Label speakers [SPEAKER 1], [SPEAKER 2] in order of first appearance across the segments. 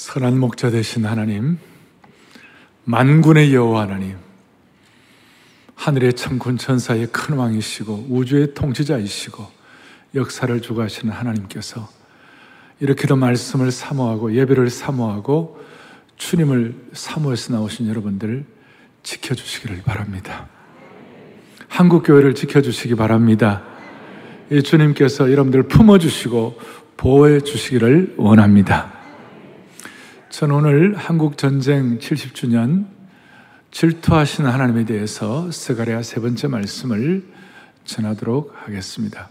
[SPEAKER 1] 선한 목자 되신 하나님, 만군의 여호와 하나님, 하늘의 참군 천사의 큰 왕이시고 우주의 통치자이시고 역사를 주관하시는 하나님께서 이렇게도 말씀을 사모하고 예배를 사모하고 주님을 사모해서 나오신 여러분들 지켜주시기를 바랍니다. 한국 교회를 지켜주시기 바랍니다. 이 주님께서 여러분들 품어주시고 보호해 주시기를 원합니다. 저는 오늘 한국 전쟁 70주년 질투하신 하나님에 대해서 스가랴 세 번째 말씀을 전하도록 하겠습니다.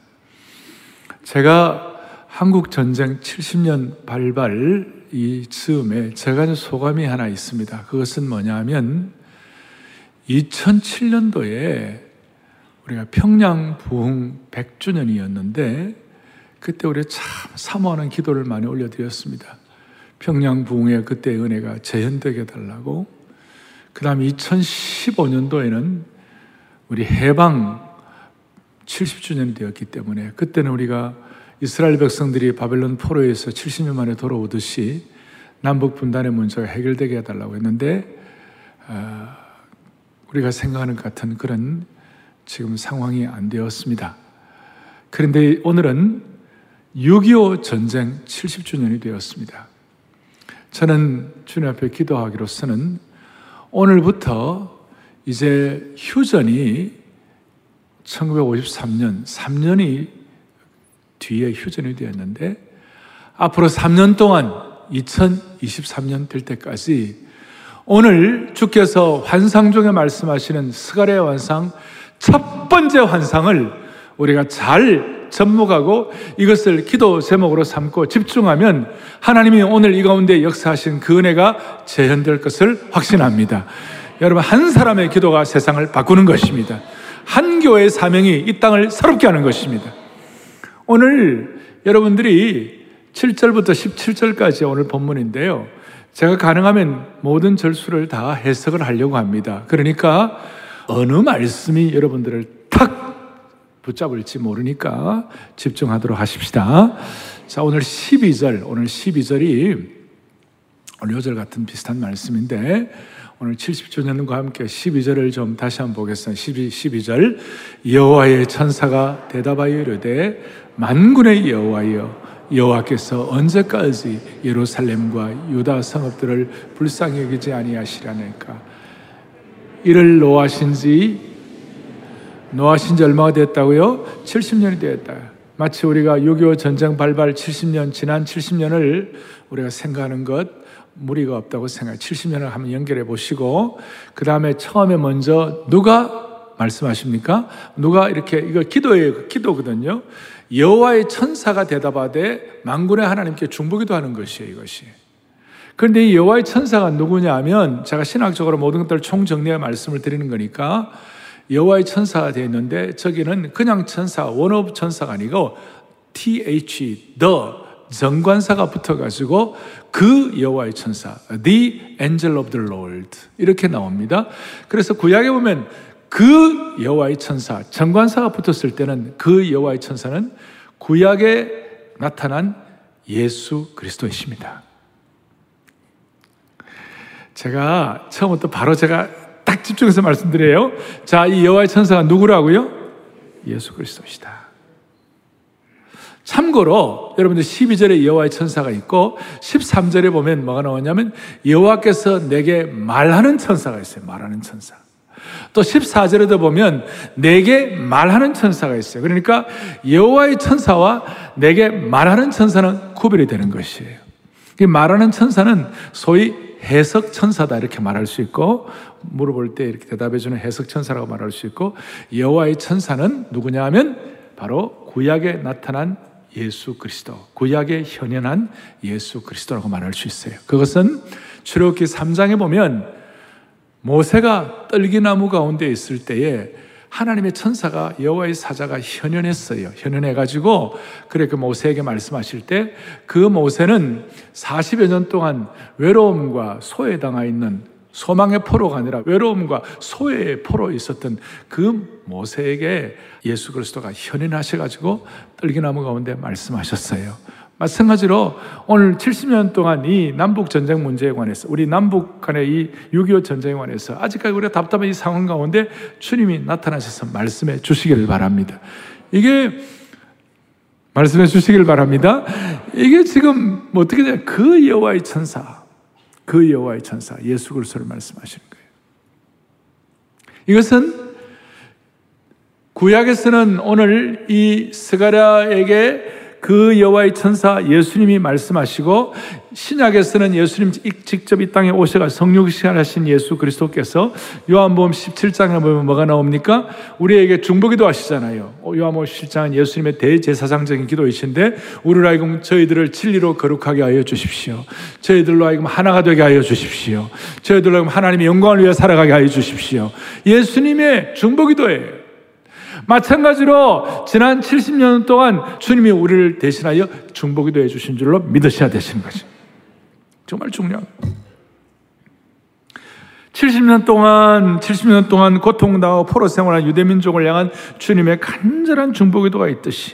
[SPEAKER 1] 제가 한국 전쟁 70년 발발 이 즈음에 제가 소감이 하나 있습니다. 그것은 뭐냐면 2007년도에 우리가 평양 부흥 100주년이었는데 그때 우리 참 사모하는 기도를 많이 올려드렸습니다. 평양 부흥의 그때 은혜가 재현되게 달라고. 그 다음 2015년도에는 우리 해방 70주년이 되었기 때문에 그때는 우리가 이스라엘 백성들이 바벨론 포로에서 70년 만에 돌아오듯이 남북 분단의 문제가 해결되게 해달라고 했는데 어, 우리가 생각하는 같은 그런 지금 상황이 안 되었습니다. 그런데 오늘은 6.25 전쟁 70주년이 되었습니다. 저는 주님 앞에 기도하기로서는 오늘부터 이제 휴전이 1953년, 3년이 뒤에 휴전이 되었는데 앞으로 3년 동안 2023년 될 때까지 오늘 주께서 환상 중에 말씀하시는 스가랴 환상 첫 번째 환상을 우리가 잘 접목하고 이것을 기도 제목으로 삼고 집중하면 하나님이 오늘 이 가운데 역사하신 그 은혜가 재현될 것을 확신합니다. 여러분, 한 사람의 기도가 세상을 바꾸는 것입니다. 한 교회의 사명이 이 땅을 새롭게 하는 것입니다. 오늘 여러분들이 7절부터 17절까지 오늘 본문인데요. 제가 가능하면 모든 절수를 다 해석을 하려고 합니다. 그러니까 어느 말씀이 여러분들을 탁 붙잡을지 모르니까 집중하도록 하십시다. 자, 오늘 12절, 오늘 12절이 오늘 요절 같은 비슷한 말씀인데 오늘 70주년과 함께 12절을 좀 다시 한번 보겠습니다. 12, 12절 여호와의 천사가 대답하여 이르되 만군의 여호와여 여호와께서 언제까지 예루살렘과 유다 성읍들을 불쌍히 여기지 아니하시라니까 이를 노하신 지 노하신 지 얼마가 됐다고요? 70년이 되었다. 마치 우리가 6.25 전쟁 발발 70년, 지난 70년을 우리가 생각하는 것, 무리가 없다고 생각, 70년을 한번 연결해 보시고, 그 다음에 처음에 먼저 누가 말씀하십니까? 누가 이렇게, 이거 기도예요. 기도거든요. 여호와의 천사가 대답하되 만군의 하나님께 중보기도 하는 것이에요, 이것이. 그런데 이 여호와의 천사가 누구냐면 제가 신학적으로 모든 것들을 총정리해 말씀을 드리는 거니까 여호와의 천사가 되어 있는데 저기는 그냥 천사, 원업 천사가 아니고 TH, the 정관사가 붙어가지고 그 여호와의 천사, the angel of the Lord 이렇게 나옵니다. 그래서 구약에 보면 그 여호와의 천사, 정관사가 붙었을 때는 그 여호와의 천사는 구약에 나타난 예수 그리스도이십니다. 제가 처음부터 바로 제가 딱 집중해서 말씀드려요. 자, 이 여호와의 천사가 누구라고요? 예수 그리스도시다. 참고로 여러분들 12절에 여호와의 천사가 있고 13절에 보면 뭐가 나오냐면 여호와께서 내게 말하는 천사가 있어요. 말하는 천사. 또 14절에도 보면 내게 말하는 천사가 있어요. 그러니까 여호와의 천사와 내게 말하는 천사는 구별이 되는 것이에요. 말하는 천사는 소위 해석 천사다 이렇게 말할 수 있고 물어볼 때 이렇게 대답해 주는 해석 천사라고 말할 수 있고 여호와의 천사는 누구냐 하면 바로 구약에 나타난 예수 그리스도, 구약에 현현한 예수 그리스도라고 말할 수 있어요. 그것은 출애굽기 3장에 보면 모세가 떨기나무 가운데 있을 때에 하나님의 천사가 여호와의 사자가 현현했어요. 현현해 가지고 그래 그 모세에게 말씀하실 때 그 모세는 40여 년 동안 외로움과 소외 당하 있는 소망의 포로가 아니라 외로움과 소외의 포로 있었던 그 모세에게 예수 그리스도가 현현하셔 가지고 떨기나무 가운데 말씀하셨어요. 마찬가지로 오늘 70년 동안 이 남북 전쟁 문제에 관해서 우리 남북 간의 이 6.25 전쟁에 관해서 아직까지 우리가 답답한 이 상황 가운데 주님이 나타나셔서 말씀해 주시기를 바랍니다. 이게 말씀해 주시길 바랍니다. 이게 지금 뭐 어떻게 돼요? 그 여호와의 천사, 그 여호와의 천사 예수 그리스도를 말씀하시는 거예요. 이것은 구약에서는 오늘 이 스가랴에게 그 여호와의 천사 예수님이 말씀하시고 신약에서는 예수님 직접 이 땅에 오셔가 성육신하신 예수 그리스도께서 요한복음 17장에 보면 뭐가 나옵니까? 우리에게 중보기도 하시잖아요. 어, 요한복음 17장은 예수님의 대제사장적인 기도이신데 우리로 하여금 저희들을 진리로 거룩하게 하여 주십시오. 저희들로 하여금 하나가 되게 하여 주십시오. 저희들로 하여금 하나님의 영광을 위해 살아가게 하여 주십시오. 예수님의 중보기도예요. 마찬가지로 지난 70년 동안 주님이 우리를 대신하여 중보기도 해주신 줄로 믿으셔야 되시는 거죠. 정말 중요한 70년 동안, 70년 동안 고통당하고 포로 생활한 유대민족을 향한 주님의 간절한 중보기도가 있듯이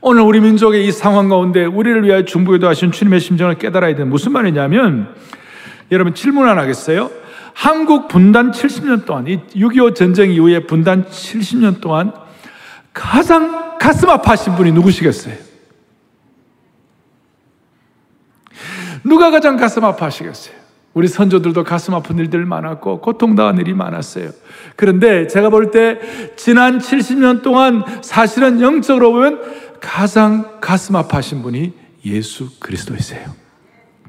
[SPEAKER 1] 오늘 우리 민족의 이 상황 가운데 우리를 위하여 중보기도 하신 주님의 심정을 깨달아야 되는 무슨 말이냐면 여러분 질문 하나 하겠어요? 한국 분단 70년 동안, 이 6.25 전쟁 이후에 분단 70년 동안 가장 가슴 아파하신 분이 누구시겠어요? 누가 가장 가슴 아파하시겠어요? 우리 선조들도 가슴 아픈 일들 많았고 고통당한 일이 많았어요. 그런데 제가 볼 때 지난 70년 동안 사실은 영적으로 보면 가장 가슴 아파하신 분이 예수 그리스도이세요.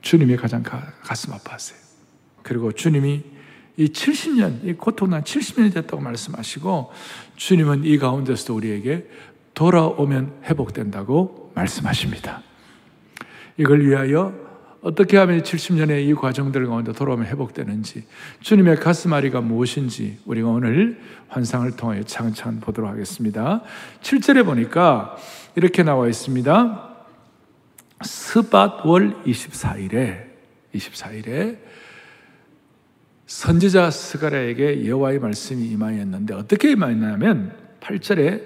[SPEAKER 1] 주님이 가장 가, 가슴 아파하세요. 그리고 주님이 이 70년, 이 고통난 70년이 됐다고 말씀하시고 주님은 이 가운데서도 우리에게 돌아오면 회복된다고 말씀하십니다. 이걸 위하여 어떻게 하면 70년의 이 과정들 가운데 돌아오면 회복되는지 주님의 가슴앓이가 무엇인지 우리가 오늘 환상을 통하여 차근차근 보도록 하겠습니다. 7절에 보니까 이렇게 나와 있습니다. 스밧월 24일에 24일에 선지자 스가랴에게 여호와의 말씀이 임하였는데 어떻게 임하였냐면 8절에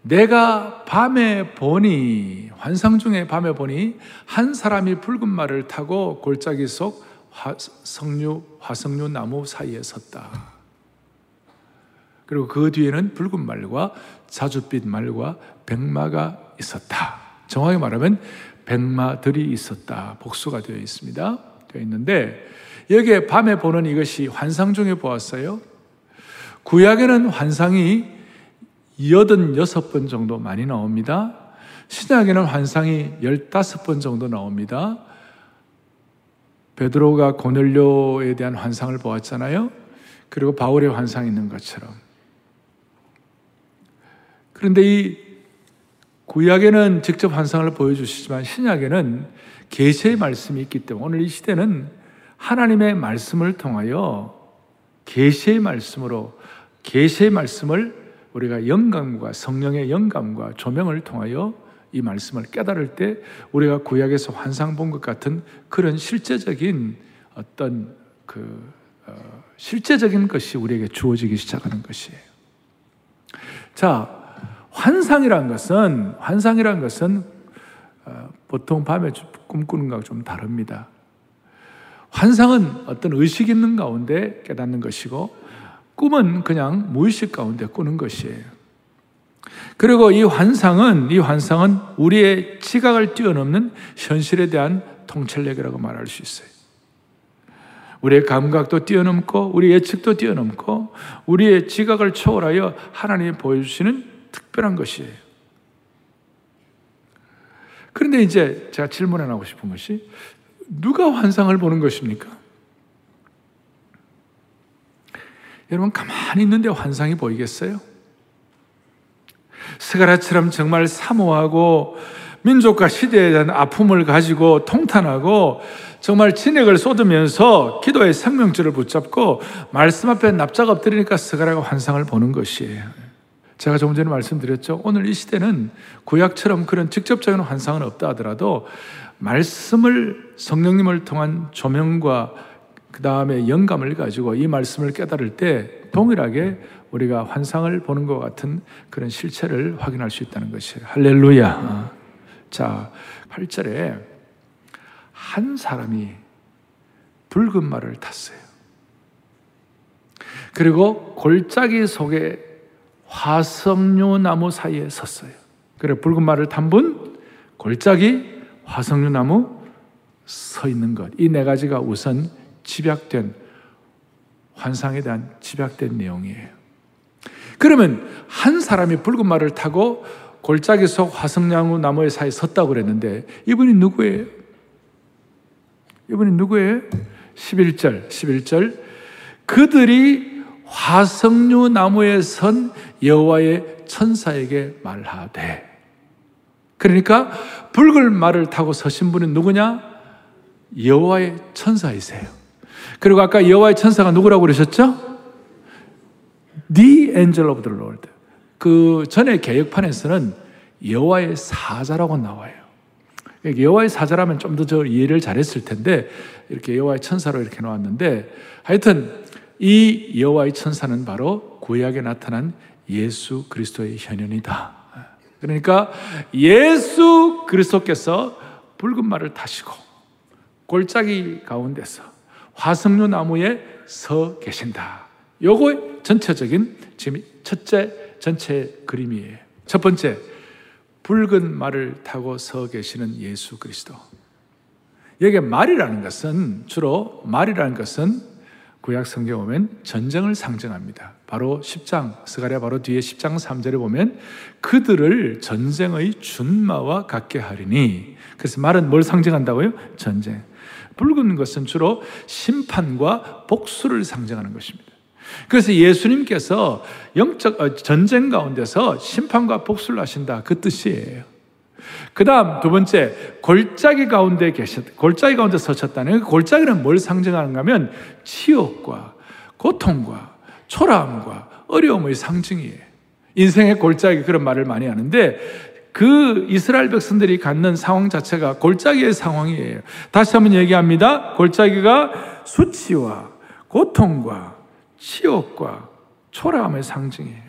[SPEAKER 1] 내가 밤에 보니 환상 중에 밤에 보니 한 사람이 붉은 말을 타고 골짜기 속 성류 화석류 나무 사이에 섰다. 그리고 그 뒤에는 붉은 말과 자줏빛 말과 백마가 있었다. 정확히 말하면 백마들이 있었다. 복수가 되어 있습니다. 되어 있는데 여기에 밤에 보는 이것이 환상 중에 보았어요. 구약에는 환상이 86번 정도 많이 나옵니다. 신약에는 환상이 15번 정도 나옵니다. 베드로가 고넬료에 대한 환상을 보았잖아요. 그리고 바울의 환상이 있는 것처럼. 그런데 이 구약에는 직접 환상을 보여주시지만 신약에는 계시의 말씀이 있기 때문에 오늘 이 시대는 하나님의 말씀을 통하여 계시의 말씀으로 계시의 말씀을 우리가 영감과 성령의 영감과 조명을 통하여 이 말씀을 깨달을 때 우리가 구약에서 환상 본 것 같은 그런 실제적인 어떤 그 어, 실제적인 것이 우리에게 주어지기 시작하는 것이에요. 자, 환상이란 것은 환상이란 것은 어, 보통 밤에 꿈꾸는 것과 좀 다릅니다. 환상은 어떤 의식 있는 가운데 깨닫는 것이고 꿈은 그냥 무의식 가운데 꾸는 것이에요. 그리고 이 환상은 이 환상은 우리의 지각을 뛰어넘는 현실에 대한 통찰력이라고 말할 수 있어요. 우리의 감각도 뛰어넘고 우리 예측도 뛰어넘고 우리의 지각을 초월하여 하나님이 보여주시는 특별한 것이에요. 그런데 이제 제가 질문해 나고 싶은 것이 누가 환상을 보는 것입니까? 여러분 가만히 있는데 환상이 보이겠어요? 스가라처럼 정말 사모하고 민족과 시대에 대한 아픔을 가지고 통탄하고 정말 진액을 쏟으면서 기도의 생명줄을 붙잡고 말씀 앞에 납작 엎드리니까 스가라가 환상을 보는 것이에요. 제가 조금 전에 말씀드렸죠. 오늘 이 시대는 구약처럼 그런 직접적인 환상은 없다 하더라도 말씀을 성령님을 통한 조명과 그 다음에 영감을 가지고 이 말씀을 깨달을 때 동일하게 우리가 환상을 보는 것 같은 그런 실체를 확인할 수 있다는 것이에요. 할렐루야. 자, 8절에 한 사람이 붉은 말을 탔어요. 그리고 골짜기 속에 화석류 나무 사이에 섰어요. 그래 붉은 말을 탄 분, 골짜기, 화석류 나무 서 있는 것. 이 네 가지가 우선 집약된 환상에 대한 집약된 내용이에요. 그러면 한 사람이 붉은 말을 타고 골짜기 속 화석나무 나무의 사이에 섰다고 그랬는데 이분이 누구예요? 이분이 누구예요? 11절, 11절. 그들이 화석류 나무에 선 여호와의 천사에게 말하되. 그러니까 붉은 말을 타고 서신 분은 누구냐? 여호와의 천사이세요. 그리고 아까 여호와의 천사가 누구라고 그러셨죠? The angel of the Lord. 그 전에 개혁판에서는 여호와의 사자라고 나와요. 여호와의 사자라면 좀 더 저 이해를 잘했을 텐데 이렇게 여호와의 천사로 이렇게 나왔는데 하여튼 이 여호와의 천사는 바로 구약에 나타난 예수 그리스도의 현현이다. 그러니까 예수 그리스도께서 붉은 말을 타시고 골짜기 가운데서 화석류 나무에 서 계신다. 요거 전체적인 지금 첫째 전체 그림이에요. 첫 번째 붉은 말을 타고 서 계시는 예수 그리스도. 여기 말이라는 것은 주로 말이라는 것은 구약 성경 보면 전쟁을 상징합니다. 바로 10장, 스가랴 바로 뒤에 10장 3절에 보면 그들을 전쟁의 준마와 같게 하리니. 그래서 말은 뭘 상징한다고요? 전쟁. 붉은 것은 주로 심판과 복수를 상징하는 것입니다. 그래서 예수님께서 영적 어, 전쟁 가운데서 심판과 복수를 하신다 그 뜻이에요. 그 다음 두 번째 골짜기 가운데 계셨 골짜기 가운데 서셨다는 그 골짜기는 뭘 상징하는가 하면 치욕과 고통과 초라함과 어려움의 상징이에요. 인생의 골짜기 그런 말을 많이 하는데 그 이스라엘 백성들이 갖는 상황 자체가 골짜기의 상황이에요. 다시 한번 얘기합니다. 골짜기가 수치와 고통과 치욕과 초라함의 상징이에요.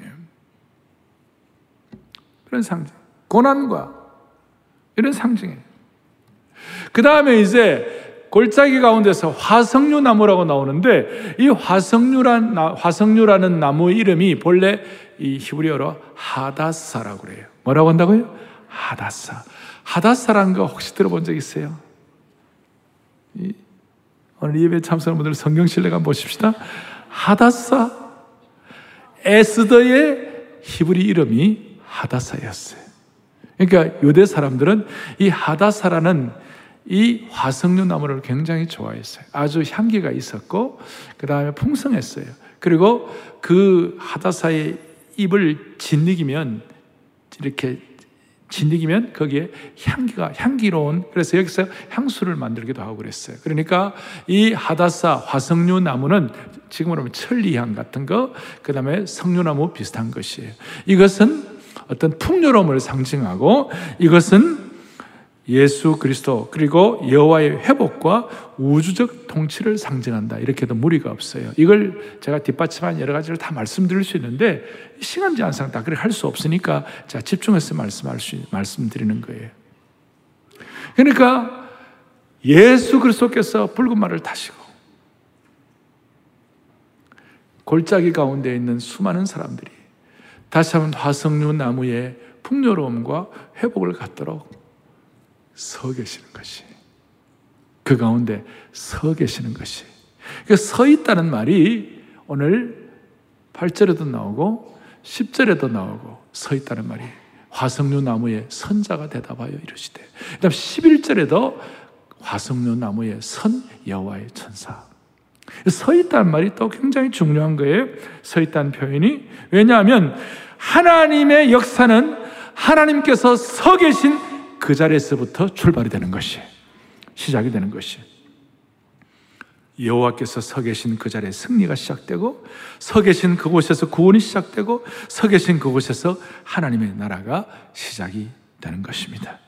[SPEAKER 1] 그런 상징. 고난과 이런 상징이에요. 그 다음에 이제 골짜기 가운데서 화석류 나무라고 나오는데 이 화석류란, 화석류라는 나무 이름이 본래 이 히브리어로 하다사라고 그래요. 뭐라고 한다고요? 하다사. 하다사라는 거 혹시 들어본 적 있어요? 오늘 예배 참석하는 분들 성경 실내가 보십시다. 하다사 에스더의 히브리 이름이 하다사였어요. 그러니까 유대 사람들은 이 하다사라는 이 화석류 나무를 굉장히 좋아했어요. 아주 향기가 있었고 그 다음에 풍성했어요. 그리고 그 하다사의 잎을 짓이기면 이렇게 진득이면 거기에 향기가 향기로운 그래서 여기서 향수를 만들기도 하고 그랬어요. 그러니까 이 하다사 화석류 나무는 지금으로 하면 천리향 같은 거, 그 다음에 석류나무 비슷한 것이에요. 이것은 어떤 풍요로움을 상징하고 이것은 예수 그리스도 그리고 여호와의 회복과 우주적 통치를 상징한다. 이렇게도 무리가 없어요. 이걸 제가 뒷받침한 여러 가지를 다 말씀드릴 수 있는데 시간 제한상 다 그렇게 할 수 없으니까 제가 집중해서 말씀할 수 말씀드리는 거예요. 그러니까 예수 그리스도께서 붉은 말을 타시고 골짜기 가운데 있는 수많은 사람들이 다시 한번 화석류 나무의 풍요로움과 회복을 갖도록 서 계시는 것이. 그 가운데 서 계시는 것이. 그서 있다는 말이 오늘 8절에도 나오고 10절에도 나오고 서 있다는 말이 화석류 나무에 선자가 대답하여 이르시되. 그 다음 11절에도 화석류 나무에 선 여호와의 천사. 서 있다는 말이 또 굉장히 중요한 거예요. 서 있다는 표현이. 왜냐하면 하나님의 역사는 하나님께서 서 계신 그 자리에서부터 출발이 되는 것이 시작이 되는 것이 여호와께서 서 계신 그 자리에 승리가 시작되고 서 계신 그곳에서 구원이 시작되고 서 계신 그곳에서 하나님의 나라가 시작이 되는 것입니다.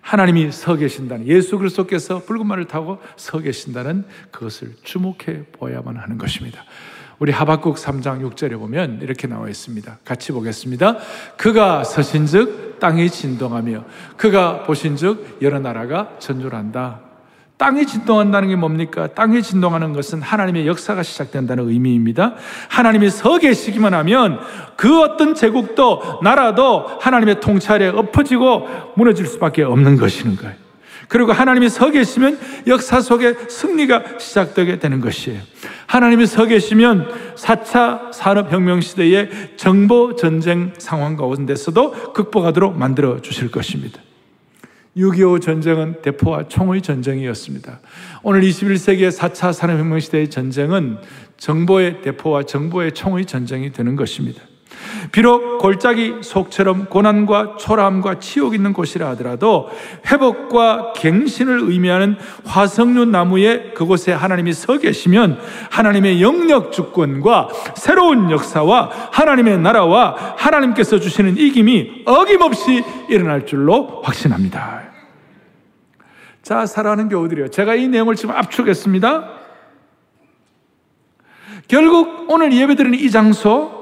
[SPEAKER 1] 하나님이 서 계신다는 예수 그리스도께서 붉은 말을 타고 서 계신다는 그것을 주목해 보아야만 하는 것입니다. 우리 하박국 3장 6절에 보면 이렇게 나와 있습니다. 같이 보겠습니다. 그가 서신즉 땅이 진동하며 그가 보신즉 여러 나라가 전율한다. 땅이 진동한다는 게 뭡니까? 땅이 진동하는 것은 하나님의 역사가 시작된다는 의미입니다. 하나님이 서 계시기만 하면 그 어떤 제국도 나라도 하나님의 통찰에 엎어지고 무너질 수밖에 없는 것이는 거예요. 그리고 하나님이 서 계시면 역사 속에 승리가 시작되게 되는 것이에요. 하나님이 서 계시면 4차 산업혁명 시대의 정보 전쟁 상황 가운데서도 극복하도록 만들어 주실 것입니다. 6.25 전쟁은 대포와 총의 전쟁이었습니다. 오늘 21세기의 4차 산업혁명 시대의 전쟁은 정보의 대포와 정보의 총의 전쟁이 되는 것입니다. 비록 골짜기 속처럼 고난과 초라함과 치욕 있는 곳이라 하더라도 회복과 갱신을 의미하는 화석류 나무에 그곳에 하나님이 서 계시면 하나님의 영역 주권과 새로운 역사와 하나님의 나라와 하나님께서 주시는 이김이 어김없이 일어날 줄로 확신합니다. 자, 사랑하는 교우들이요. 제가 이 내용을 지금 압축했습니다. 결국 오늘 예배드리는 이 장소,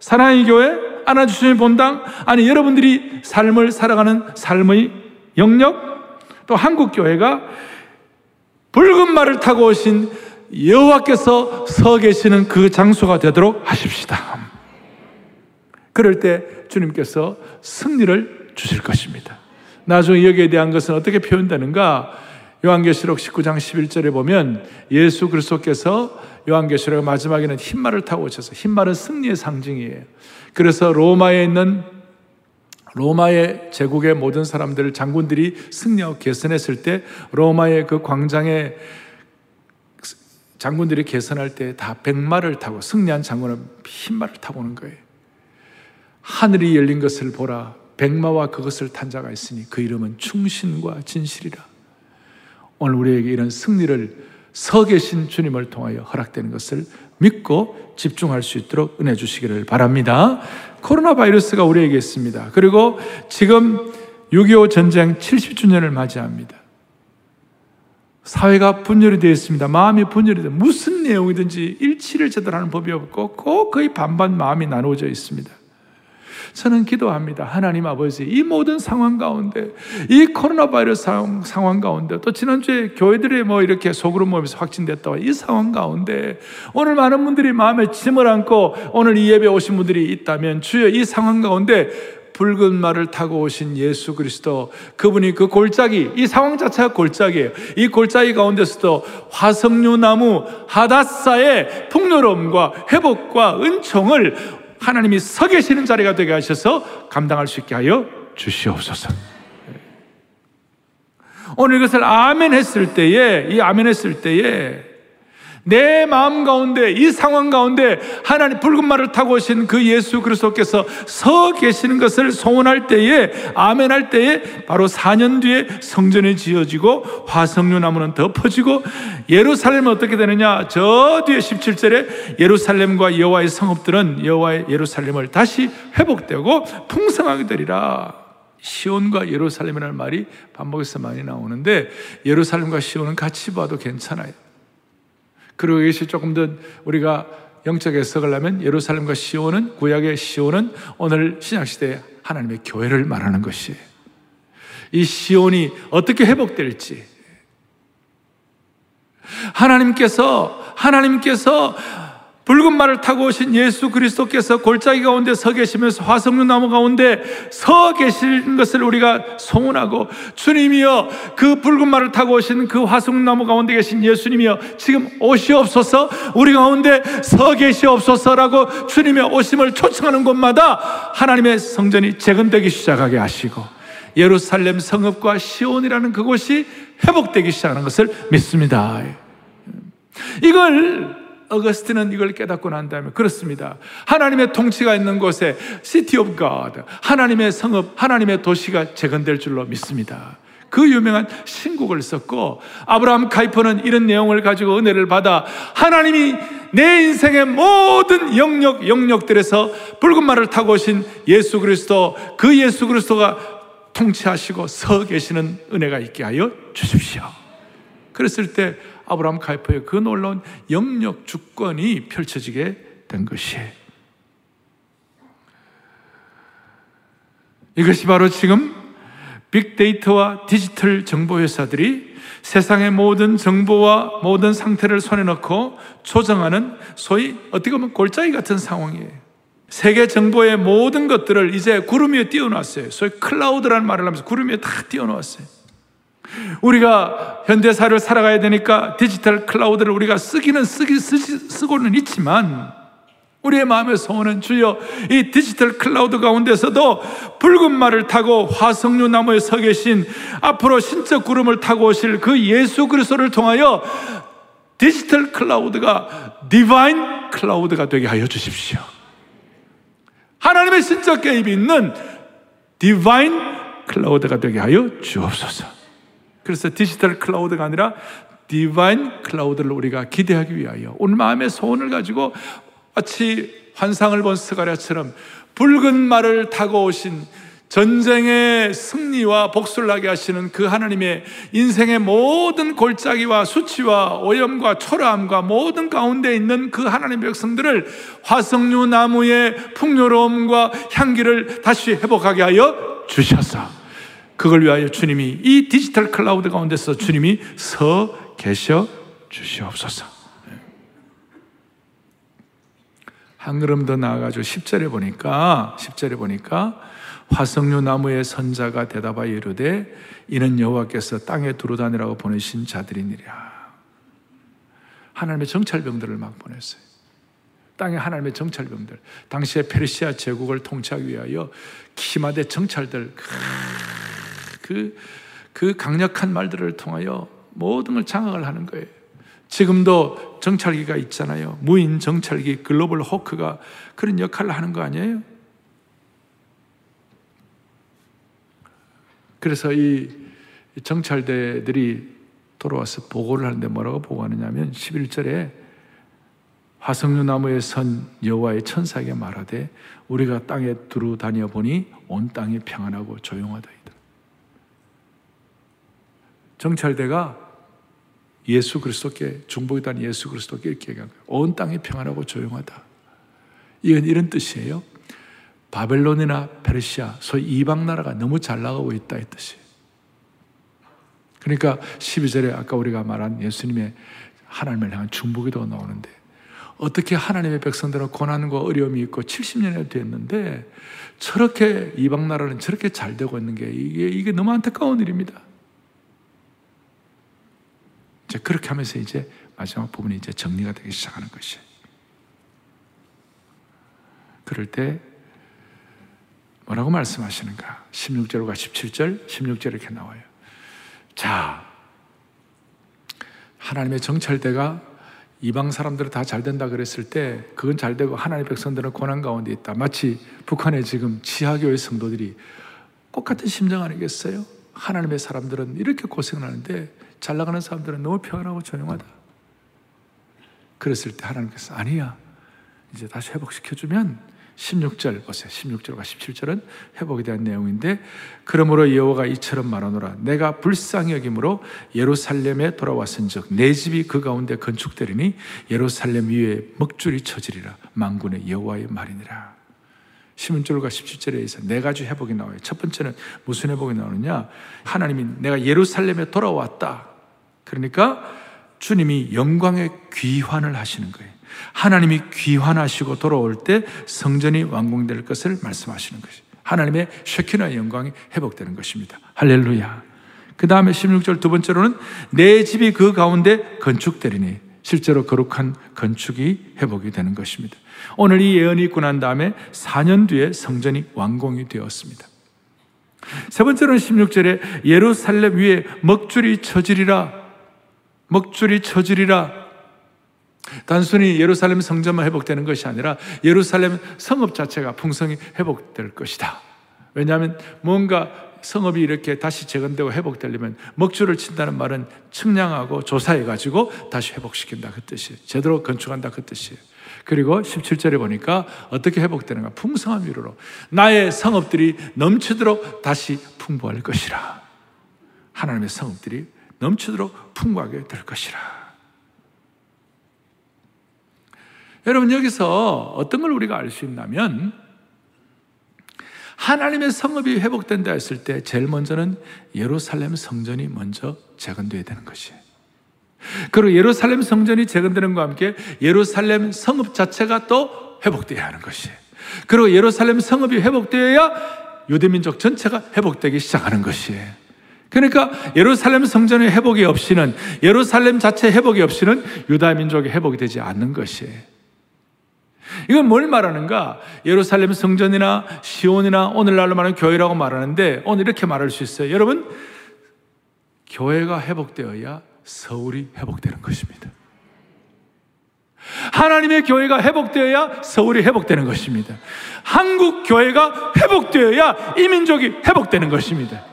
[SPEAKER 1] 사랑의 교회, 안아주시는 본당, 아니 여러분들이 삶을 살아가는 삶의 영역, 또 한국교회가 붉은 말을 타고 오신 여호와께서 서 계시는 그 장소가 되도록 하십시다. 그럴 때 주님께서 승리를 주실 것입니다. 나중에 여기에 대한 것은 어떻게 표현되는가? 요한계시록 19장 11절에 보면 예수 그리스도께서 요한계시록 마지막에는 흰말을 타고 오셔서 흰말은 승리의 상징이에요. 그래서 로마에 있는 로마의 제국의 모든 사람들 장군들이 승리하고 개선했을 때 로마의 그 광장에 장군들이 개선할 때 다 백마를 타고 승리한 장군은 흰말을 타고 오는 거예요. 하늘이 열린 것을 보라. 백마와 그것을 탄 자가 있으니 그 이름은 충신과 진실이라. 오늘 우리에게 이런 승리를 서 계신 주님을 통하여 허락되는 것을 믿고 집중할 수 있도록 은혜 주시기를 바랍니다. 코로나 바이러스가 우리에게 있습니다. 그리고 지금 6.25 전쟁 70주년을 맞이합니다. 사회가 분열이 되어 있습니다. 마음이 분열이 되어 무슨 내용이든지 일치를 제대로 하는 법이 없고 꼭 거의 반반 마음이 나누어져 있습니다. 저는 기도합니다. 하나님 아버지, 이 모든 상황 가운데, 이 코로나 바이러스 상황, 가운데, 또 지난주에 교회들이 뭐 이렇게 속으로 모여서 확진됐다고 이 상황 가운데, 오늘 많은 분들이 마음에 짐을 안고 오늘 이 예배 오신 분들이 있다면, 주여 이 상황 가운데 붉은 말을 타고 오신 예수 그리스도 그분이 그 골짜기 이 상황 자체가 골짜기예요. 이 골짜기 가운데서도 화석류 나무 하다사의 풍요로움과 회복과 은총을 하나님이 서 계시는 자리가 되게 하셔서 감당할 수 있게 하여 주시옵소서. 오늘 이것을 아멘 했을 때에, 이 아멘 했을 때에, 내 마음 가운데 이 상황 가운데 하나님 붉은 말을 타고 오신 그 예수 그리스도께서 서 계시는 것을 소원할 때에 아멘 할 때에 바로 4년 뒤에 성전이 지어지고 화석류 나무는 덮어지고 예루살렘은 어떻게 되느냐 저 뒤에 17절에 예루살렘과 여호와의 성읍들은 여호와의 예루살렘을 다시 회복되고 풍성하게 되리라 시온과 예루살렘이라는 말이 반복해서 많이 나오는데 예루살렘과 시온은 같이 봐도 괜찮아요. 그리고 이것이 조금 더 우리가 영적 해석을 하면 예루살렘과 시온은 구약의 시온은 오늘 신약 시대에 하나님의 교회를 말하는 것이에요. 이 시온이 어떻게 회복될지 하나님께서 하나님께서 붉은 말을 타고 오신 예수 그리스도께서 골짜기 가운데 서 계시면서 화석류 나무 가운데 서 계신 것을 우리가 소문하고 주님이여 그 붉은 말을 타고 오신 그 화석류 나무 가운데 계신 예수님이여 지금 오시옵소서 우리 가운데 서 계시옵소서라고 주님의 오심을 초청하는 곳마다 하나님의 성전이 재건되기 시작하게 하시고 예루살렘 성읍과 시온이라는 그곳이 회복되기 시작하는 것을 믿습니다. 이걸 어거스틴은 이걸 깨닫고 난 다음에 그렇습니다. 하나님의 통치가 있는 곳에 City of God, 하나님의 성읍, 하나님의 도시가 재건될 줄로 믿습니다. 그 유명한 신국을 썼고 아브라함 카이퍼는 이런 내용을 가지고 은혜를 받아 하나님이 내 인생의 모든 영역 영역들에서 붉은 말을 타고 오신 예수 그리스도 그 예수 그리스도가 통치하시고 서 계시는 은혜가 있게 하여 주십시오. 그랬을 때 아브라함 카이퍼의 그 놀라운 영역 주권이 펼쳐지게 된 것이에요. 이것이 바로 지금 빅데이터와 디지털 정보 회사들이 세상의 모든 정보와 모든 상태를 손에 넣고 조정하는 소위 어떻게 보면 골짜기 같은 상황이에요. 세계 정보의 모든 것들을 이제 구름 위에 띄워놨어요. 소위 클라우드라는 말을 하면서 구름 위에 다 띄워놓았어요. 우리가 현대사를 살아가야 되니까 디지털 cloud를 우리가 쓰기는 쓰기, 쓰지, 쓰고는 있지만 우리의 마음의 소원은 주여 이 디지털 클라우드 가운데서도 붉은 말을 타고 화석류 나무에 서 계신 앞으로 신적 구름을 타고 오실 그 예수 그리스도를 통하여 디지털 cloud가 divine cloud가 되게 하여 주십시오. 하나님의 신적 개입이 있는 divine cloud가 되게 하여 주옵소서. 그래서 디지털 cloud가 아니라 divine cloud를 우리가 기대하기 위하여 오늘 마음의 소원을 가지고 마치 환상을 본 스가랴처럼 붉은 말을 타고 오신 전쟁의 승리와 복수를 나게 하시는 그 하나님의 인생의 모든 골짜기와 수치와 오염과 초라함과 모든 가운데 있는 그 하나님의 백성들을 화석류 나무의 풍요로움과 향기를 다시 회복하게 하여 주셔서 그걸 위하여 주님이 이 디지털 클라우드 가운데서 주님이 서 계셔 주시옵소서. 한 걸음 더 나아가지고 10절에 보니까 10절에 보니까 화석류 나무의 선자가 대답하여 이르되 이는 여호와께서 땅에 두루다니라고 보내신 자들이니라. 하나님의 정찰병들을 막 보냈어요. 땅에 하나님의 정찰병들. 당시에 페르시아 제국을 통치하기 위하여 키마대 정찰들 그, 그 강력한 말들을 통하여 모든 걸 장악을 하는 거예요. 지금도 정찰기가 있잖아요. 무인 정찰기, 글로벌 호크가 그런 역할을 하는 거 아니에요? 그래서 이 정찰대들이 돌아와서 보고를 하는데 뭐라고 보고하느냐면 11절에 화석류 나무에 선 여호와의 천사에게 말하되 우리가 땅에 두루 다녀 보니 온 땅이 평안하고 조용하다이다. 정찰대가 예수 그리스도께 중보이단 예수 그리스도께 이렇게 얘기한 거예요. 온 땅이 평안하고 조용하다. 이건 이런 뜻이에요. 바벨론이나 페르시아, 소위 이방 나라가 너무 잘 나가고 있다 이 뜻이에요. 그러니까 12절에 아까 우리가 말한 예수님의 하나님을 향한 중보기도가 나오는데 어떻게 하나님의 백성들은 고난과 어려움이 있고 70년이 됐는데 저렇게 이방 나라는 저렇게 잘 되고 있는 게 이게, 이게 너무 안타까운 일입니다. 이제 그렇게 하면서 이제 마지막 부분이 이제 정리가 되기 시작하는 것이에요. 그럴 때 뭐라고 말씀하시는가? 16절과 17절, 16절 이렇게 나와요. 자, 하나님의 정찰대가 이방 사람들은 다 잘 된다 그랬을 때 그건 잘 되고 하나님의 백성들은 고난 가운데 있다. 마치 북한의 지금 지하교회 성도들이 똑같은 심정 아니겠어요? 하나님의 사람들은 이렇게 고생을 하는데 잘 나가는 사람들은 너무 평안하고 조용하다. 그랬을 때 하나님께서 아니야. 이제 다시 회복시켜주면 16절 보세요. 16절과 17절은 회복에 대한 내용인데 그러므로 여호와가 이처럼 말하노라 내가 불쌍히 여김으로 예루살렘에 돌아왔은즉 내 집이 그 가운데 건축되리니 예루살렘 위에 먹줄이 쳐지리라 만군의 여호와의 말이니라 16절과 17절에서 네 가지 회복이 나와요. 첫 번째는 무슨 회복이 나오느냐? 하나님이 내가 예루살렘에 돌아왔다. 그러니까 주님이 영광의 귀환을 하시는 거예요. 하나님이 귀환하시고 돌아올 때 성전이 완공될 것을 말씀하시는 것이 하나님의 쉐키나 영광이 회복되는 것입니다. 할렐루야. 그 다음에 16절 두 번째로는 내 집이 그 가운데 건축되리니 실제로 거룩한 건축이 회복이 되는 것입니다. 오늘 이 예언이 있고 난 다음에 4년 뒤에 성전이 완공이 되었습니다. 세 번째로는 16절에 예루살렘 위에 먹줄이 쳐지리라 먹줄이 쳐지리라. 단순히 예루살렘 성전만 회복되는 것이 아니라 예루살렘 성읍 자체가 풍성히 회복될 것이다. 왜냐하면 뭔가 성읍이 이렇게 다시 재건되고 회복되려면 먹줄을 친다는 말은 측량하고 조사해가지고 다시 회복시킨다 그 뜻이에요. 제대로 건축한다 그 뜻이에요. 그리고 17절에 보니까 어떻게 회복되는가? 풍성한 위로로. 나의 성읍들이 넘치도록 다시 풍부할 것이라. 하나님의 성읍들이 넘치도록 풍부하게 될 것이라. 여러분, 여기서 어떤 걸 우리가 알 수 있냐면, 하나님의 성읍이 회복된다 했을 때 제일 먼저는 예루살렘 성전이 먼저 재건되어야 되는 것이에요. 그리고 예루살렘 성전이 재건되는과 함께 예루살렘 성읍 자체가 또 회복되어야 하는 것이에요. 그리고 예루살렘 성읍이 회복되어야 유대민족 전체가 회복되기 시작하는 것이에요. 그러니까 예루살렘 성전의 회복이 없이는 예루살렘 자체 회복이 없이는 유다 민족의 회복이 되지 않는 것이에요. 이건 뭘 말하는가? 예루살렘 성전이나 시온이나 오늘날로 말하는 교회라고 말하는데 오늘 이렇게 말할 수 있어요. 여러분, 교회가 회복되어야 서울이 회복되는 것입니다. 하나님의 교회가 회복되어야 서울이 회복되는 것입니다. 한국 교회가 회복되어야 이 민족이 회복되는 것입니다.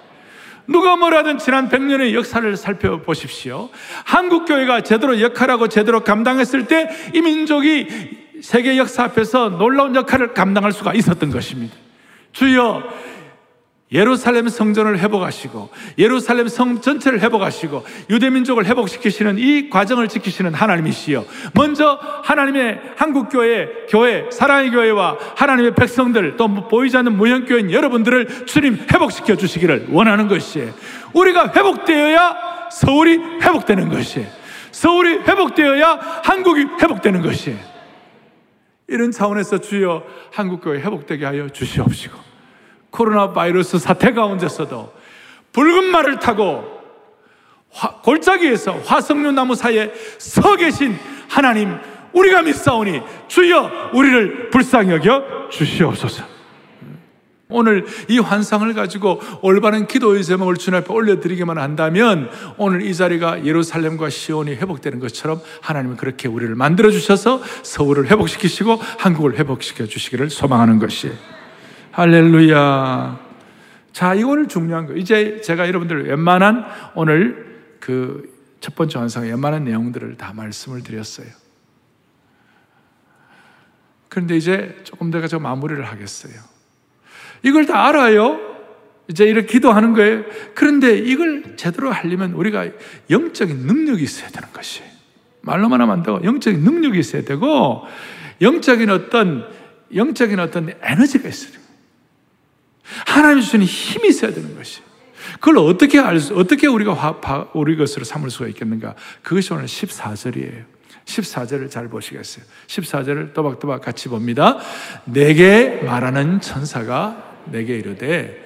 [SPEAKER 1] 누가 뭐라든 지난 100년의 역사를 살펴보십시오. 한국 교회가 제대로 역할하고 제대로 감당했을 때 이 민족이 세계 역사 앞에서 놀라운 역할을 감당할 수가 있었던 것입니다. 주여, 예루살렘 성전을 회복하시고 예루살렘 성 전체를 회복하시고 유대 민족을 회복시키시는 이 과정을 지키시는 하나님이시여 먼저 하나님의 한국 교회 교회 사랑의 교회와 하나님의 백성들 또 보이지 않는 무형 교인 여러분들을 주님 회복시켜 주시기를 원하는 것이에요 우리가 회복되어야 서울이 회복되는 것이에요 서울이 회복되어야 한국이 회복되는 것이에요 이런 차원에서 주여 한국교회 회복되게 하여 주시옵시고 코로나 바이러스 사태 가운데서도 붉은 말을 타고 화, 골짜기에서 화석류 나무 사이에 서 계신 하나님 우리가 믿사오니 주여 우리를 불쌍히 여겨 주시옵소서. 오늘 이 환상을 가지고 올바른 기도의 제목을 주님 앞에 올려드리기만 한다면 오늘 이 자리가 예루살렘과 시온이 회복되는 것처럼 하나님은 그렇게 우리를 만들어 주셔서 서울을 회복시키시고 한국을 회복시켜 주시기를 소망하는 것이 할렐루야. 자, 이거는 중요한 거. 이제 제가 여러분들 웬만한 오늘 그 첫 번째 환상의 웬만한 내용들을 다 말씀을 드렸어요. 그런데 이제 조금 더 가지고 마무리를 하겠어요. 이걸 다 알아요. 이제 이렇게 기도하는 거예요. 그런데 이걸 제대로 하려면 우리가 영적인 능력이 있어야 되는 것이. 말로만 하면 안 되고 영적인 능력이 있어야 되고 영적인 어떤 영적인 어떤 에너지가 있어야 돼요. 하나님 주시는 힘이 있어야 되는 것이. 그걸 어떻게 알 수, 어떻게 우리가 화, 바, 우리 것으로 삼을 수가 있겠는가? 그것이 오늘 14절이에요. 14절을 잘 보시겠어요? 14절을 또박또박 같이 봅니다. 내게 말하는 천사가 내게 이르되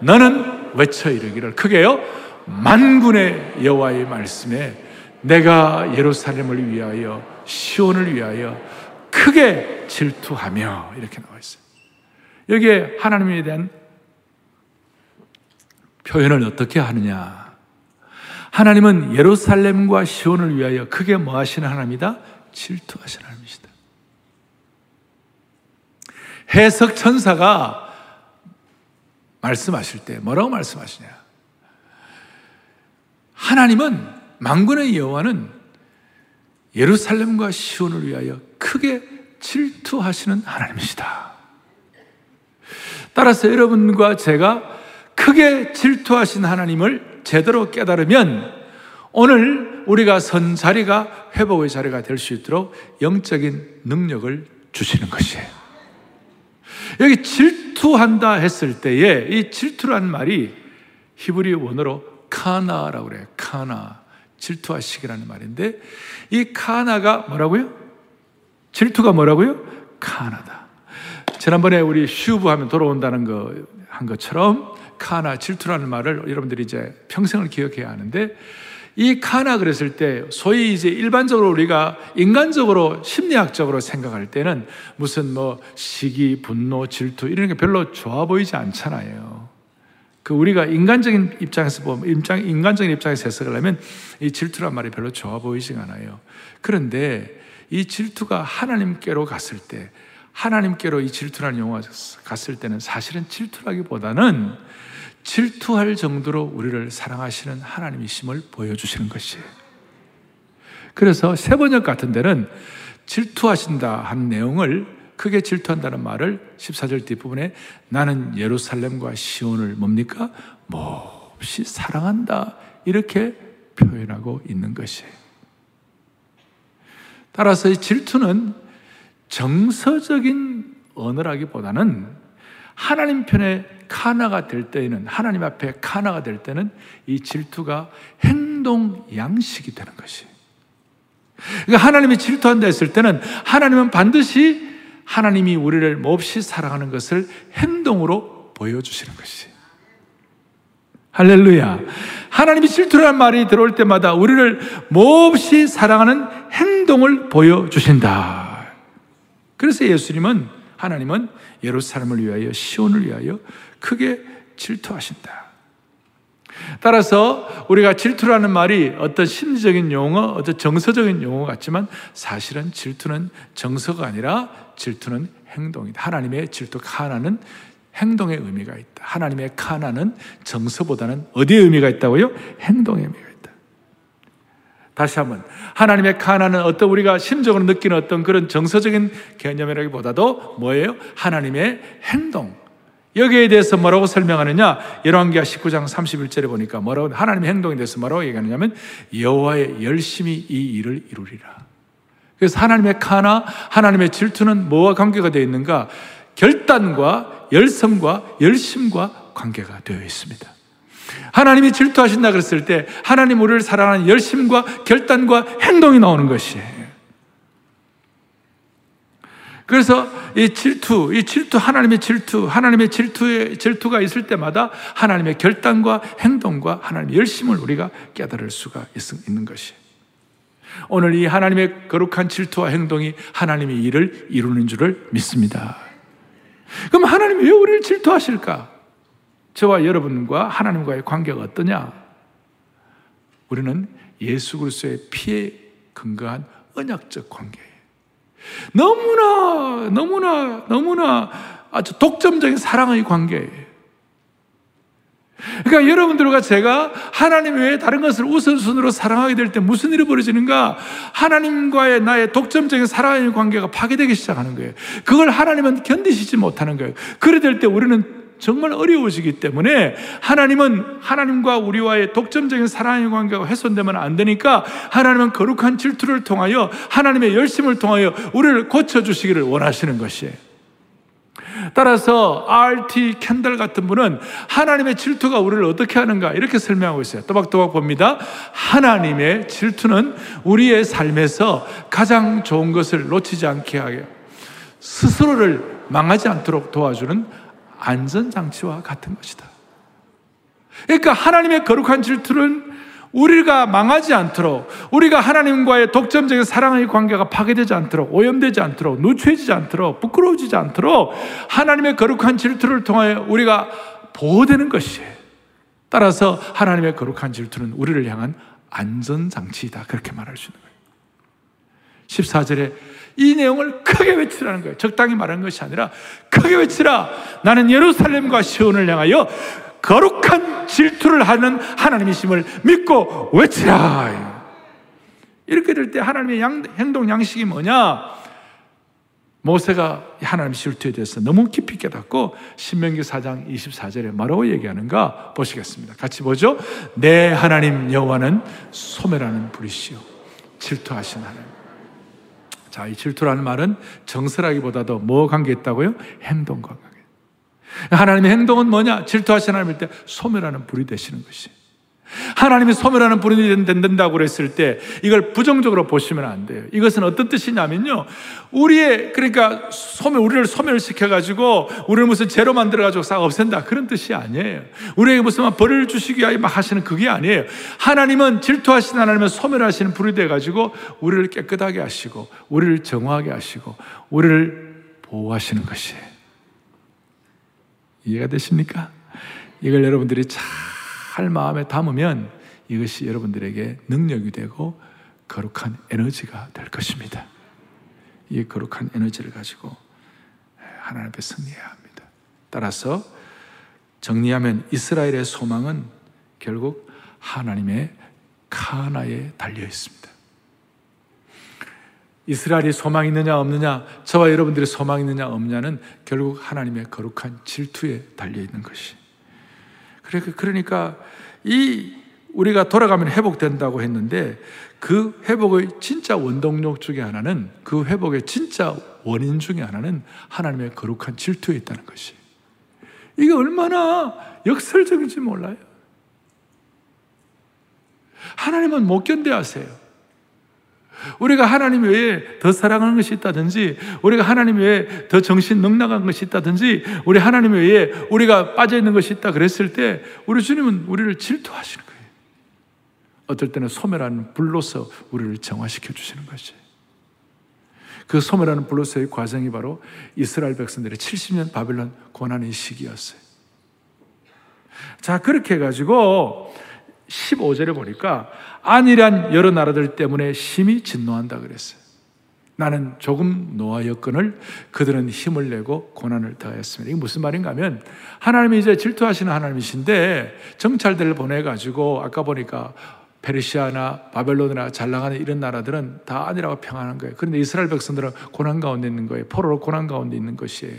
[SPEAKER 1] 너는 외쳐 이르기를 크게요 만군의 여호와의 말씀에 내가 예루살렘을 위하여 시온을 위하여 크게 질투하며 이렇게 나와 있어요. 여기에 하나님에 대한 표현을 어떻게 하느냐? 하나님은 예루살렘과 시온을 위하여 크게 뭐 하시는 하나님이다? 질투하시는 하나님이시다. 해석 천사가 말씀하실 때 뭐라고 말씀하시냐? 하나님은 망군의 여호와는 예루살렘과 시온을 위하여 크게 질투하시는 하나님이시다. 따라서 여러분과 제가 크게 질투하신 하나님을 제대로 깨달으면 오늘 우리가 선 자리가 회복의 자리가 될 수 있도록 영적인 능력을 주시는 것이에요. 여기 질투한다 했을 때에 이 질투란 말이 히브리 원어로 קנא라고 그래요. קנא. 질투하시기라는 말인데 이 קנא가 뭐라고요? 질투가 뭐라고요? קנא다. 지난번에 우리 שוב 하면 돌아온다는 거 한 것처럼 קנא 질투라는 말을 여러분들이 이제 평생을 기억해야 하는데 이 קנא 그랬을 때 소위 이제 일반적으로 우리가 인간적으로 심리학적으로 생각할 때는 무슨 뭐 시기, 분노, 질투 이런 게 별로 좋아 보이지 않잖아요. 그 우리가 인간적인 입장에서 보면 입장 인간적인 입장에서 해석을 하면 이 질투란 말이 별로 좋아 보이지 않아요. 그런데 이 질투가 하나님께로 갔을 때 하나님께로 이 질투라는 용어가 갔을 때는 사실은 질투라기보다는 질투할 정도로 우리를 사랑하시는 하나님이심을 보여주시는 것이에요. 그래서 세 번역 같은 데는 질투하신다 한 내용을 크게 질투한다는 말을 14절 뒷부분에 나는 예루살렘과 시온을 뭡니까? 몹시 사랑한다. 이렇게 표현하고 있는 것이에요. 따라서 이 질투는 정서적인 언어라기보다는 하나님 편에 카나가 될 때에는 하나님 앞에 카나가 될 때는 이 질투가 행동 양식이 되는 것이. 그러니까 하나님이 질투한다 했을 때는 하나님은 반드시 하나님이 우리를 몹시 사랑하는 것을 행동으로 보여주시는 것이. 할렐루야. 하나님이 질투라는 말이 들어올 때마다 우리를 몹시 사랑하는 행동을 보여주신다. 그래서 예수님은, 하나님은 예루살렘을 위하여, 시온을 위하여 크게 질투하신다. 따라서 우리가 질투라는 말이 어떤 심리적인 용어, 어떤 정서적인 용어 같지만 사실은 질투는 정서가 아니라 질투는 행동이다. 하나님의 질투 하나는 행동의 의미가 있다. 하나님의 카나는 정서보다는 어디에 의미가 있다고요? 행동의 의미가 있 다. 다시 한번 하나님의 카나는 어떤 우리가 심적으로 느끼는 어떤 그런 정서적인 개념이라기보다도 뭐예요? 하나님의 행동. 여기에 대해서 뭐라고 설명하느냐? 열왕기하 19장 31절에 보니까 뭐라고 하나님의 행동에 대해서 뭐라고 얘기하느냐면 여호와의 열심히 이 일을 이루리라. 그래서 하나님의 카나, 하나님의 질투는 뭐와 관계가 되어 있는가? 결단과 열성과 열심과 관계가 되어 있습니다. 하나님이 질투하신다 그랬을 때 하나님 우리를 사랑하는 열심과 결단과 행동이 나오는 것이에요. 그래서 이 질투, 이 질투, 하나님의 질투, 하나님의 질투의 질투가 있을 때마다 하나님의 결단과 행동과 하나님의 열심을 우리가 깨달을 수가 있 는 것이에요. 오늘 이 하나님의 거룩한 질투와 행동이 하나님의 일을 이루는 줄을 믿습니다. 그럼 하나님이 왜 우리를 질투하실까? 저와 여러분과 하나님과의 관계가 어떠냐? 우리는 예수 그리스도의 피에 근거한 언약적 관계예요. 너무나 너무나 너무나 아주 독점적인 사랑의 관계예요. 그러니까 여러분들과 제가 하나님 외에 다른 것을 우선순위로 사랑하게 될 때 무슨 일이 벌어지는가? 하나님과의 나의 독점적인 사랑의 관계가 파괴되기 시작하는 거예요. 그걸 하나님은 견디시지 못하는 거예요. 그래 될 때 우리는 정말 어려워지기 때문에 하나님은 하나님과 우리와의 독점적인 사랑의 관계가 훼손되면 안 되니까 하나님은 거룩한 질투를 통하여 하나님의 열심을 통하여 우리를 고쳐주시기를 원하시는 것이에요. 따라서 RT 캔들 같은 분은 하나님의 질투가 우리를 어떻게 하는가 이렇게 설명하고 있어요. 또박또박 봅니다. 하나님의 질투는 우리의 삶에서 가장 좋은 것을 놓치지 않게 하게 스스로를 망하지 않도록 도와주는 안전장치와 같은 것이다. 그러니까 하나님의 거룩한 질투는 우리가 망하지 않도록, 우리가 하나님과의 독점적인 사랑의 관계가 파괴되지 않도록, 오염되지 않도록, 누추해지지 않도록, 부끄러워지지 않도록 하나님의 거룩한 질투를 통하여 우리가 보호되는 것이에요. 따라서 하나님의 거룩한 질투는 우리를 향한 안전장치이다. 그렇게 말할 수 있는 거예요. 14절에 이 내용을 크게 외치라는 거예요. 적당히 말하는 것이 아니라 크게 외치라. 나는 예루살렘과 시온을 향하여 거룩한 질투를 하는 하나님이심을 믿고 외치라. 이렇게 될 때 하나님의 양, 행동 양식이 뭐냐? 모세가 하나님 질투에 대해서 너무 깊이 깨닫고 신명기 4장 24절에 뭐라고 얘기하는가 보시겠습니다. 같이 보죠. 내 하나님 여호와는 소멸하는 불이시요 질투하신 하나님. 자, 이 질투라는 말은 정서라기보다도 뭐 관계 있다고요? 행동과 관계. 하나님의 행동은 뭐냐? 질투하신 하나님일 때 소멸하는 불이 되시는 것이. 하나님이 소멸하는 불이 된다고 그랬을 때 이걸 부정적으로 보시면 안 돼요. 이것은 어떤 뜻이냐면요. 우리의 그러니까 소멸 우리를 소멸시켜 가지고 우리를 무슨 죄로 만들어 가지고 싹 없앤다 그런 뜻이 아니에요. 우리에게 무슨 벌을 주시기 위하여 막 하시는 그게 아니에요. 하나님은 질투하시는 하나님은 소멸하시는 불이 돼 가지고 우리를 깨끗하게 하시고 우리를 정화하게 하시고 우리를 보호하시는 것이에요. 이해가 되십니까? 이걸 여러분들이 잘 마음에 담으면 이것이 여러분들에게 능력이 되고 거룩한 에너지가 될 것입니다. 이 거룩한 에너지를 가지고 하나님 앞에 승리해야 합니다. 따라서 정리하면 이스라엘의 소망은 결국 하나님의 카나에 달려 있습니다. 이스라엘이 소망 있느냐 없느냐, 저와 여러분들의 소망 있느냐 없느냐는 결국 하나님의 거룩한 질투에 달려 있는 것이. 그러니까, 이 우리가 돌아가면 회복된다고 했는데 그 회복의 진짜 원동력 중에 하나는 그 회복의 진짜 원인 중에 하나는 하나님의 거룩한 질투에 있다는 것이. 이게 얼마나 역설적인지 몰라요. 하나님은 못 견뎌 하세요. 우리가 하나님 외에 더 사랑하는 것이 있다든지, 우리가 하나님 외에 더 정신 넉넉한 것이 있다든지, 우리 하나님 외에 우리가 빠져 있는 것이 있다 그랬을 때, 우리 주님은 우리를 질투하시는 거예요. 어떨 때는 소멸하는 불로서 우리를 정화시켜 주시는 것이. 그 소멸하는 불로서의 과정이 바로 이스라엘 백성들의 70년 바벨론 고난의 시기였어요. 자, 그렇게 해가지고 15절에 보니까 안이란 여러 나라들 때문에 심히 진노한다 그랬어요. 나는 조금 노하였건을 그들은 힘을 내고 고난을 더했습니다. 이게 무슨 말인가 하면 하나님이 이제 질투하시는 하나님이신데 정찰대를 보내가지고 아까 보니까 페르시아나 바벨론이나 잘 나가는 이런 나라들은 다 아니라고 평하는 거예요. 그런데 이스라엘 백성들은 고난 가운데 있는 거예요. 포로로 고난 가운데 있는 것이에요.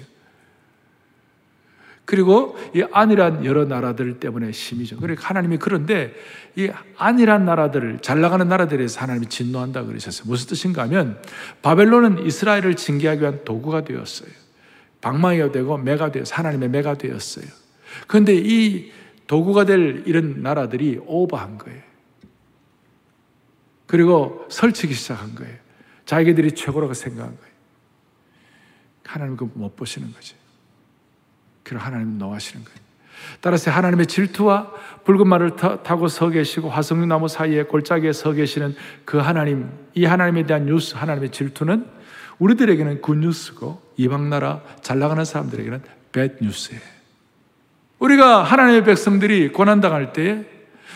[SPEAKER 1] 그리고 이 안이란 여러 나라들 때문에 심이죠. 그러니까 하나님이 그런데 이 안이란 나라들을 잘 나가는 나라들에서 하나님이 진노한다 그러셨어요. 무슨 뜻인가 하면 바벨론은 이스라엘을 징계하기 위한 도구가 되었어요. 방망이가 되고 매가 되어서 하나님의 매가 되었어요. 그런데 이 도구가 될 이런 나라들이 오버한 거예요. 그리고 설치기 시작한 거예요. 자기들이 최고라고 생각한 거예요. 하나님 그못 보시는 거죠. 그리고 하나님 노하시는 거예요. 따라서 하나님의 질투와 붉은 말을 타고 서 계시고 화석류 나무 사이에 골짜기에 서 계시는 그 하나님, 이 하나님에 대한 뉴스, 하나님의 질투는 우리들에게는 굿뉴스고 이방 나라 잘 나가는 사람들에게는 배드 뉴스예요. 우리가 하나님의 백성들이 고난 당할 때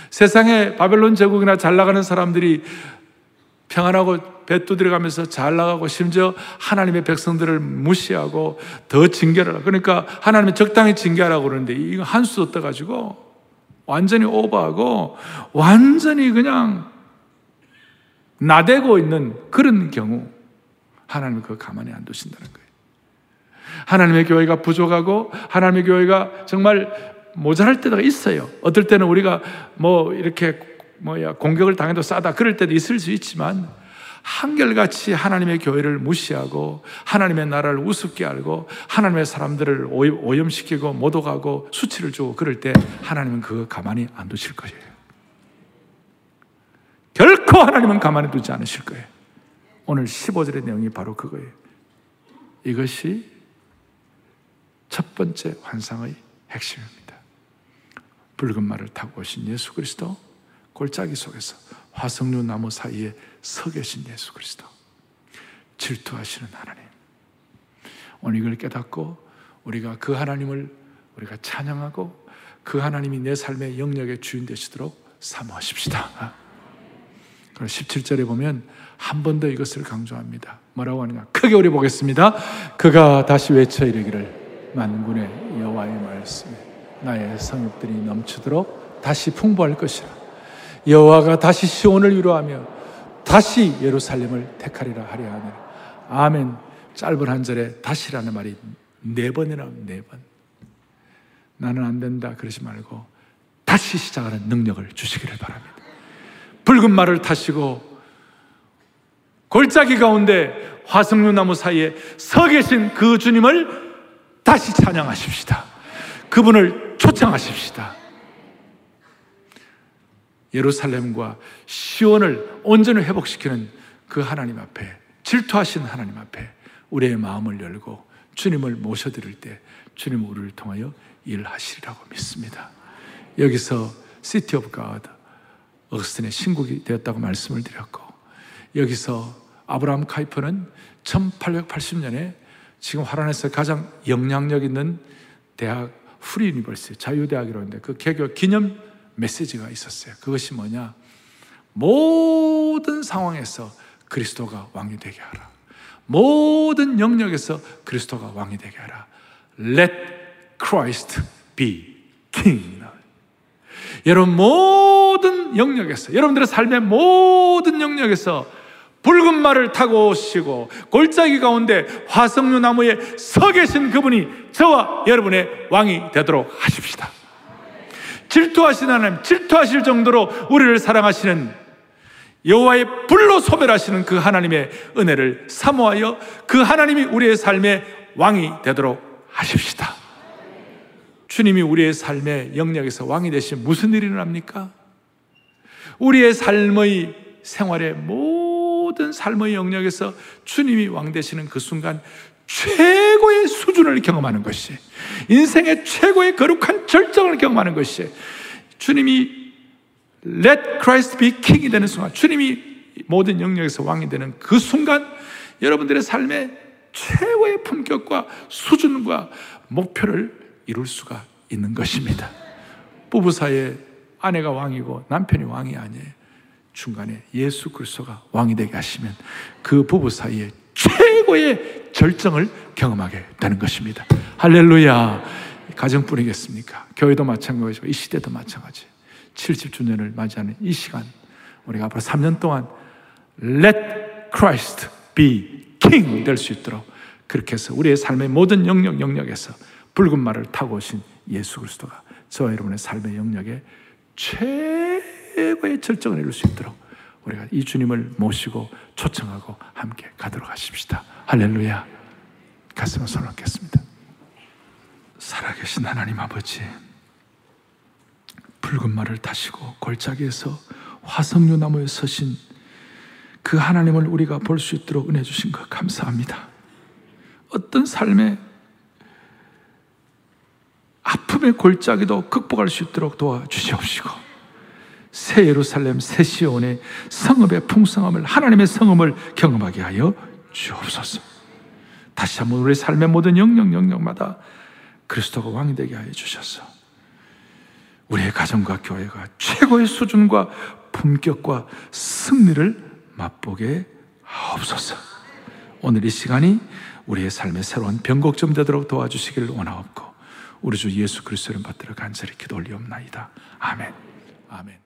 [SPEAKER 1] 세상에 바벨론 제국이나 잘 나가는 사람들이 평안하고 배 두드려가면서 잘 나가고 심지어 하나님의 백성들을 무시하고 더 징계를 하고 그러니까 하나님이 적당히 징계하라고 그러는데 이거 한수 떠가지고 완전히 오버하고 완전히 그냥 나대고 있는 그런 경우 하나님은 그거 가만히 안 두신다는 거예요. 하나님의 교회가 부족하고 하나님의 교회가 정말 모자랄 때가 있어요. 어떨 때는 우리가 뭐 이렇게 뭐야 공격을 당해도 싸다 그럴 때도 있을 수 있지만 한결같이 하나님의 교회를 무시하고 하나님의 나라를 우습게 알고 하나님의 사람들을 오염시키고 모독하고 수치를 주고 그럴 때 하나님은 그거 가만히 안 두실 거예요. 결코 하나님은 가만히 두지 않으실 거예요. 오늘 15절의 내용이 바로 그거예요. 이것이 첫 번째 환상의 핵심입니다. 붉은 말을 타고 오신 예수 그리스도, 골짜기 속에서 화석류 나무 사이에 서 계신 예수 그리스도, 질투하시는 하나님. 오늘 이걸 깨닫고 우리가 그 하나님을 우리가 찬양하고 그 하나님이 내 삶의 영역의 주인 되시도록. 그리고 17절에 보면 한 번 더 이것을 강조합니다. 뭐라고 하느냐? 크게 우리 보겠습니다. 그가 다시 외쳐 이르기를 만군의 여호와의 말씀에 나의 성읍들이 넘치도록 다시 풍부할 것이라. 여호와가 다시 시온을 위로하며 다시 예루살렘을 택하리라 하려 하니라. 아멘. 짧은 한 절에 다시라는 말이 네 번이나 네 번. 나는 안 된다 그러지 말고 다시 시작하는 능력을 주시기를 바랍니다. 붉은 말을 타시고 골짜기 가운데 화석류 나무 사이에 서 계신 그 주님을 다시 찬양하십시다. 그분을 초청하십시다. 예루살렘과 시온을 온전히 회복시키는 그 하나님 앞에 질투하신 하나님 앞에 우리의 마음을 열고 주님을 모셔드릴 때 주님 우리를 통하여 일하시리라고 믿습니다. 여기서 City of God 어거스틴의 신국이 되었다고 말씀을 드렸고 여기서 아브라함 카이퍼는 1880년에 지금 화란에서 가장 영향력 있는 대학 Free University 자유대학이라고 하는데 그 개교 기념 메시지가 있었어요. 그것이 뭐냐? 모든 상황에서 그리스도가 왕이 되게 하라. 모든 영역에서 그리스도가 왕이 되게 하라. Let Christ be king. 여러분 모든 영역에서 여러분들의 삶의 모든 영역에서 붉은 말을 타고 오시고 골짜기 가운데 화석류 나무에 서 계신 그분이 저와 여러분의 왕이 되도록 하십시다. 질투하시는 하나님, 질투하실 정도로 우리를 사랑하시는 여호와의 불로 소멸하시는 그 하나님의 은혜를 사모하여 그 하나님이 우리의 삶의 왕이 되도록 하십시다. 주님이 우리의 삶의 영역에서 왕이 되신 무슨 일이 일어납니까? 우리의 삶의 생활의 모든 삶의 영역에서 주님이 왕 되시는 그 순간 최고의 수준을 경험하는 것이 인생의 최고의 거룩한 절정을 경험하는 것이 주님이 Let Christ be King이 되는 순간 주님이 모든 영역에서 왕이 되는 그 순간 여러분들의 삶의 최고의 품격과 수준과 목표를 이룰 수가 있는 것입니다. 부부 사이에 아내가 왕이고 남편이 왕이 아니에요. 중간에 예수 그리스도가 왕이 되게 하시면 그 부부 사이에 최고의 절정을 경험하게 되는 것입니다. 할렐루야. 가정뿐이겠습니까? 교회도 마찬가지고 이 시대도 마찬가지. 70주년을 맞이하는 이 시간 우리가 앞으로 3년 동안 Let Christ be King 될 수 있도록 그렇게 해서 우리의 삶의 모든 영역 영역에서 붉은 말을 타고 오신 예수 그리스도가 저와 여러분의 삶의 영역에 최고의 절정을 이룰 수 있도록 우리가 이 주님을 모시고 초청하고 함께 가도록 하십시다. 할렐루야. 가슴을 손 얹겠습니다. 살아계신 하나님 아버지, 붉은 말을 타시고 골짜기에서 화석류 나무에 서신 그 하나님을 우리가 볼 수 있도록 은혜 주신 것 감사합니다. 어떤 삶의 아픔의 골짜기도 극복할 수 있도록 도와주시옵시고 새 예루살렘 새 시온의 성읍의 풍성함을 하나님의 성음을 경험하게 하여 주옵소서. 다시 한번 우리 삶의 모든 영역 영역마다 그리스도가 왕이 되게 하여 주셔서 우리의 가정과 교회가 최고의 수준과 품격과 승리를 맛보게 하옵소서. 오늘 이 시간이 우리의 삶의 새로운 변곡점 되도록 도와주시기를 원하옵고 우리 주 예수 그리스도를 받들어 간절히 기도 올리옵나이다. 아멘. 아멘.